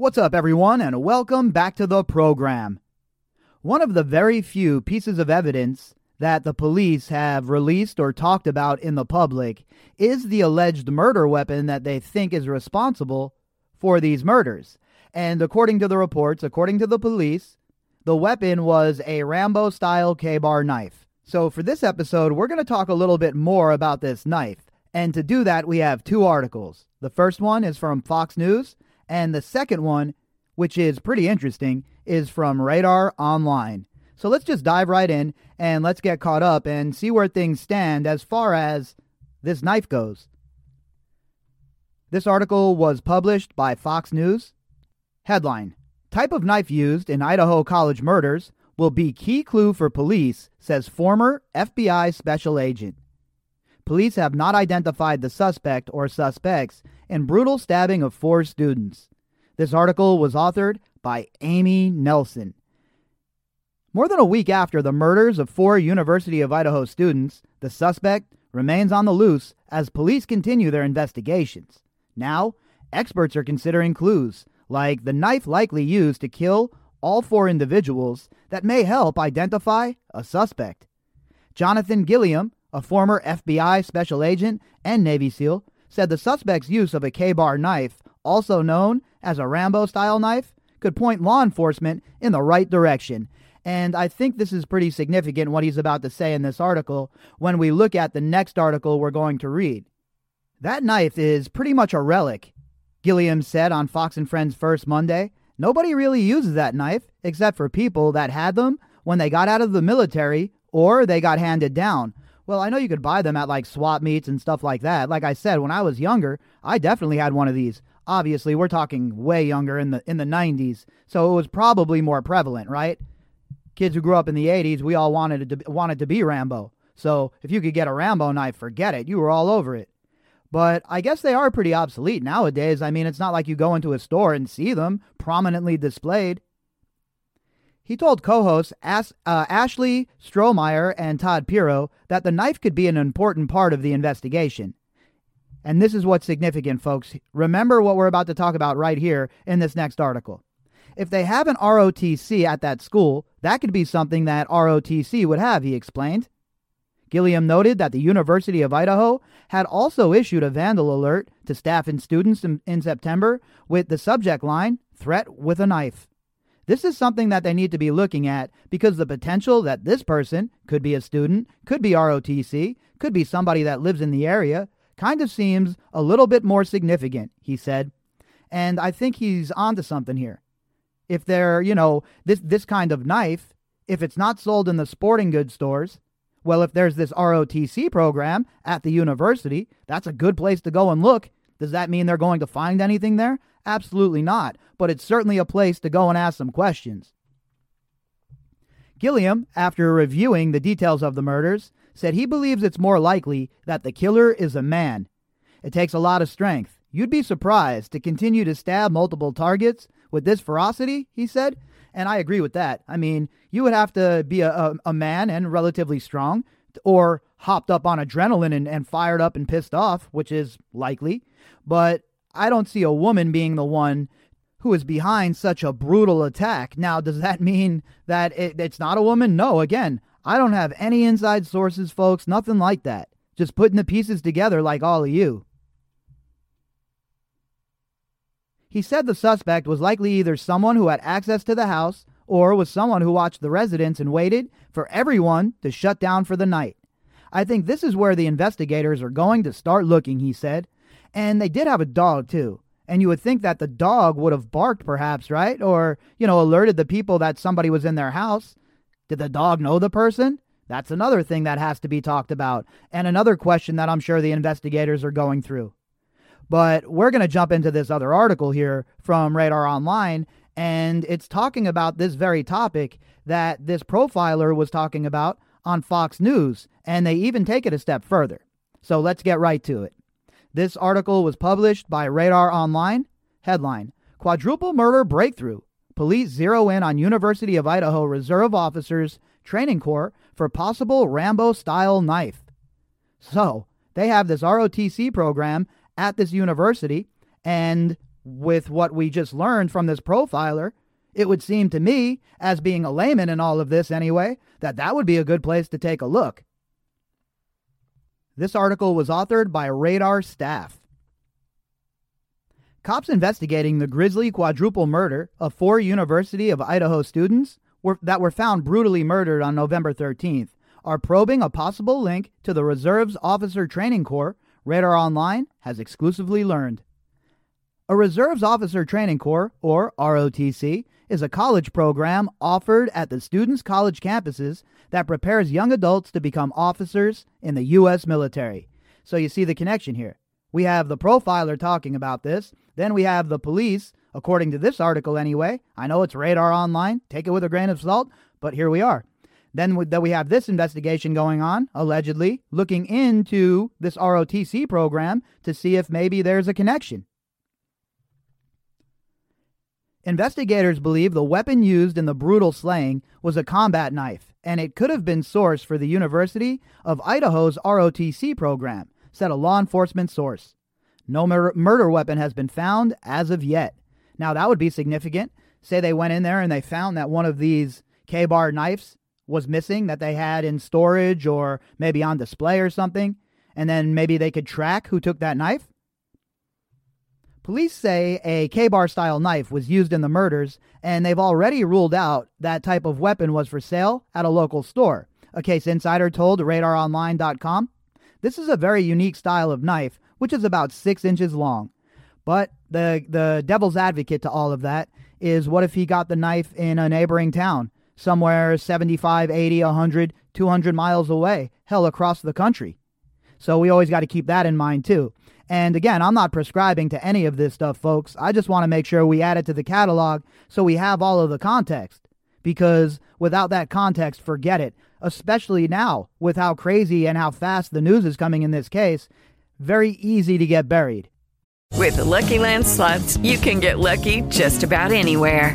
What's up, everyone, and welcome back to the program. One of the very few pieces of evidence that the police have released or talked about in the public is the alleged murder weapon that they think is responsible for these murders. And according to the reports, according to the police, the weapon was a Rambo style Ka-Bar knife. So, for this episode, we're going to talk a little bit more about this knife. And to do that, we have two articles. The first one is from Fox News, and the second one, which is pretty interesting, is from Radar Online. So let's just dive right in and let's get caught up and see where things stand as far as this knife goes. This article was published by Fox News. Headline Type of knife used in Idaho college murders will be key clue for police, says former FBI special agent. Police have not identified the suspect or suspects in brutal stabbing of four students. This article was authored by Amy Nelson. More than a week after the murders of four University of Idaho students, the suspect remains on the loose as police continue their investigations. Now, experts are considering clues, like the knife likely used to kill all four individuals, that may help identify a suspect. Jonathan Gilliam, a former FBI special agent and Navy SEAL, said the suspect's use of a Ka-Bar knife, also known as a Rambo style knife, could point law enforcement in the right direction and I think this is pretty significant what he's about to say in this article when we look at the next article we're going to read. That knife is pretty much a relic, Gilliam said on Fox and Friends First Monday. Nobody really uses that knife except for people that had them when they got out of the military or they got handed down. Well, I know you could buy them at like swap meets and stuff like that. Like I said, when I was younger, I definitely had one of these. Obviously, we're talking way younger in the in the 90s, so it was probably more prevalent, right? kids who grew up in the 80s, we all wanted to wanted to be Rambo. So if you could get a Rambo knife, forget it. You were all over it. But I guess they are pretty obsolete nowadays. I mean, it's not like you go into a store and see them prominently displayed. He told co hosts As- uh, Ashley Strohmier and Todd Piro that the knife could be an important part of the investigation. And this is what's significant, folks. Remember what we're about to talk about right here in this next article. If they have an ROTC at that school, that could be something that ROTC would have, he explained. Gilliam noted that the University of Idaho had also issued a vandal alert to staff and students in, in, September with the subject line Threat with a Knife. This is something that they need to be looking at because the potential that this person could be a student, could be ROTC, could be somebody that lives in the area, kind of seems a little bit more significant, he said. And I think he's onto something here if they're, you know, this this kind of knife, if it's not sold in the sporting goods stores, well, if there's this ROTC program at the university, that's a good place to go and look. Does that mean they're going to find anything there? Absolutely not, but it's certainly a place to go and ask some questions. Gilliam, after reviewing the details of the murders, said he believes it's more likely that the killer is a man. It takes a lot of strength. You'd be surprised to continue to stab multiple targets with this ferocity, he said. And I agree with that. I mean, you would have to be a, a, a man and relatively strong or hopped up on adrenaline and, and fired up and pissed off, which is likely. But I don't see a woman being the one who is behind such a brutal attack. Now, does that mean that it, it's not a woman? No, again, I don't have any inside sources, folks, nothing like that. Just putting the pieces together like all of you. He said the suspect was likely either someone who had access to the house or was someone who watched the residence and waited for everyone to shut down for the night. I think this is where the investigators are going to start looking, he said. And they did have a dog, too. And you would think that the dog would have barked, perhaps, right? Or, you know, alerted the people that somebody was in their house. Did the dog know the person? That's another thing that has to be talked about, and another question that I'm sure the investigators are going through. But we're going to jump into this other article here from Radar Online, and it's talking about this very topic that this profiler was talking about on Fox News, and they even take it a step further. So let's get right to it. This article was published by Radar Online. Headline Quadruple Murder Breakthrough. Police zero in on University of Idaho Reserve Officers Training Corps for possible Rambo style knife. So, they have this ROTC program at this university, and with what we just learned from this profiler, it would seem to me, as being a layman in all of this anyway, that that would be a good place to take a look. This article was authored by Radar staff. Cops investigating the grisly quadruple murder of four University of Idaho students were, that were found brutally murdered on November 13th are probing a possible link to the Reserves Officer Training Corps, Radar Online has exclusively learned. A Reserves Officer Training Corps, or ROTC, is a college program offered at the students' college campuses that prepares young adults to become officers in the U.S. military. So you see the connection here. We have the profiler talking about this, then we have the police, according to this article anyway. I know it's radar online, take it with a grain of salt, but here we are. Then we, have this investigation going on, allegedly, looking into this ROTC program to see if maybe there's a connection. Investigators believe the weapon used in the brutal slaying was a combat knife, and it could have been sourced for the University of Idaho's ROTC program, said a law enforcement source. No mur- murder weapon has been found as of yet. Now, that would be significant. Say they went in there and they found that one of these Ka-Bar knives was missing that they had in storage or maybe on display or something, and then maybe they could track who took that knife. Police say a Ka-Bar style knife was used in the murders, and they've already ruled out that type of weapon was for sale at a local store. A case insider told RadarOnline.com. This is a very unique style of knife, which is about six inches long. But the, the devil's advocate to all of that is what if he got the knife in a neighboring town, somewhere 75, 80, 100, 200 miles away, hell, across the country? So we always got to keep that in mind too. And again, I'm not prescribing to any of this stuff, folks. I just want to make sure we add it to the catalog so we have all of the context. Because without that context, forget it. Especially now, with how crazy and how fast the news is coming in this case, very easy to get buried. With the Lucky Land slots, you can get lucky just about anywhere.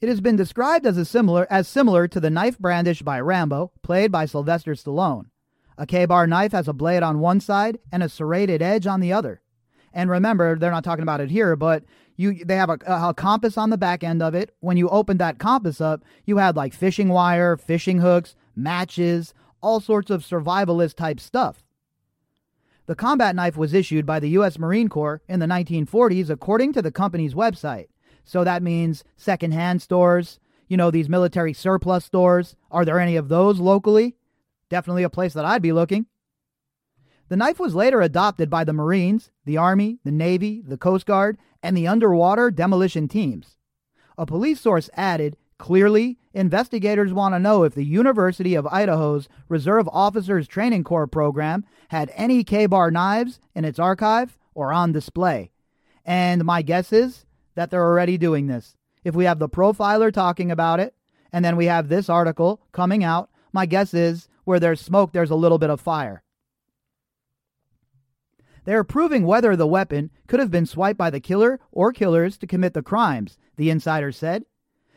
It has been described as a similar as similar to the knife brandished by Rambo, played by Sylvester Stallone. A Ka-Bar knife has a blade on one side and a serrated edge on the other. And remember, they're not talking about it here, but you they have a, a, compass on the back end of it. When you opened that compass up, you had like fishing wire, fishing hooks, matches, all sorts of survivalist type stuff. The combat knife was issued by the U.S. Marine Corps in the 1940s, according to the company's website. So that means secondhand stores, you know, these military surplus stores. Are there any of those locally? Definitely a place that I'd be looking. The knife was later adopted by the Marines, the Army, the Navy, the Coast Guard, and the underwater demolition teams. A police source added clearly, investigators want to know if the University of Idaho's Reserve Officers Training Corps program had any Ka-Bar knives in its archive or on display. And my guess is that they're already doing this. If we have the profiler talking about it, and then we have this article coming out, my guess is where there's smoke, there's a little bit of fire. They are proving whether the weapon could have been swiped by the killer or killers to commit the crimes, the insider said.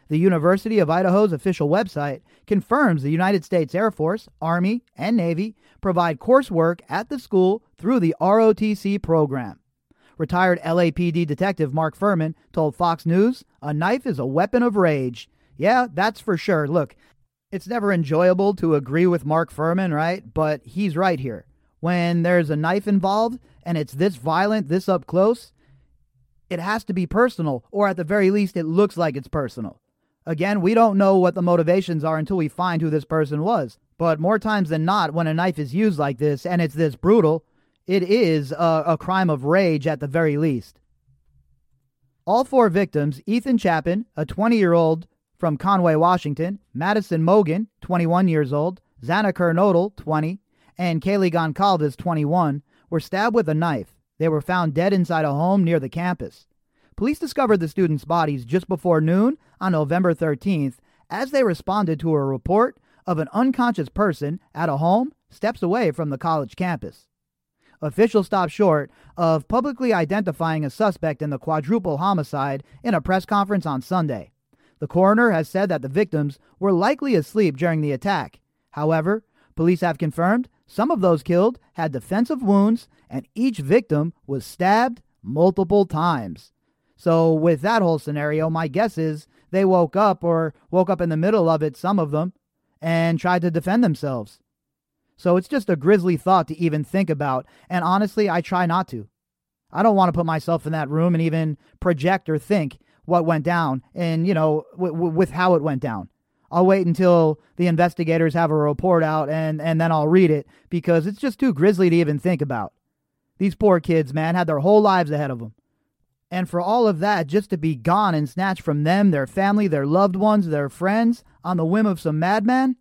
The University of Idaho's official website confirms the United States Air Force, Army, and Navy provide coursework at the school through the ROTC program. Retired LAPD detective Mark Fuhrman told Fox News, A knife is a weapon of rage. Yeah, that's for sure. Look, it's never enjoyable to agree with Mark Fuhrman, right? But he's right here. When there's a knife involved and it's this violent, this up close, it has to be personal, or at the very least, it looks like it's personal. Again, we don't know what the motivations are until we find who this person was. But more times than not, when a knife is used like this and it's this brutal, it is a, a crime of rage at the very least. All four victims Ethan Chapin, a 20 year old from Conway, Washington, Madison Mogan, 21 years old, Xana Kernodle, 20, and Kaylee Goncalves, 21, were stabbed with a knife. They were found dead inside a home near the campus. Police discovered the students' bodies just before noon on November 13th as they responded to a report of an unconscious person at a home steps away from the college campus. Officials stopped short of publicly identifying a suspect in the quadruple homicide in a press conference on Sunday. The coroner has said that the victims were likely asleep during the attack. However, police have confirmed some of those killed had defensive wounds and each victim was stabbed multiple times. So, with that whole scenario, my guess is they woke up or woke up in the middle of it, some of them, and tried to defend themselves. So, it's just a grisly thought to even think about. And honestly, I try not to. I don't want to put myself in that room and even project or think what went down and, you know, w- w- with how it went down. I'll wait until the investigators have a report out and, and then I'll read it because it's just too grisly to even think about. These poor kids, man, had their whole lives ahead of them. And for all of that just to be gone and snatched from them, their family, their loved ones, their friends, on the whim of some madman?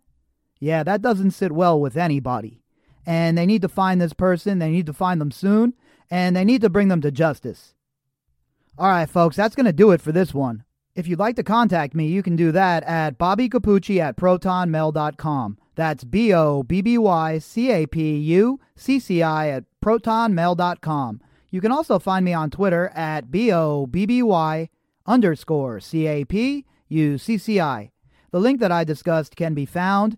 Yeah, that doesn't sit well with anybody. And they need to find this person, they need to find them soon, and they need to bring them to justice. All right, folks, that's going to do it for this one. If you'd like to contact me, you can do that at bobbycapucci at protonmail.com. That's B O B B Y C A P U C C I at protonmail.com. You can also find me on Twitter at B-O-B-B-Y underscore C-A-P-U-C-C-I. The link that I discussed can be found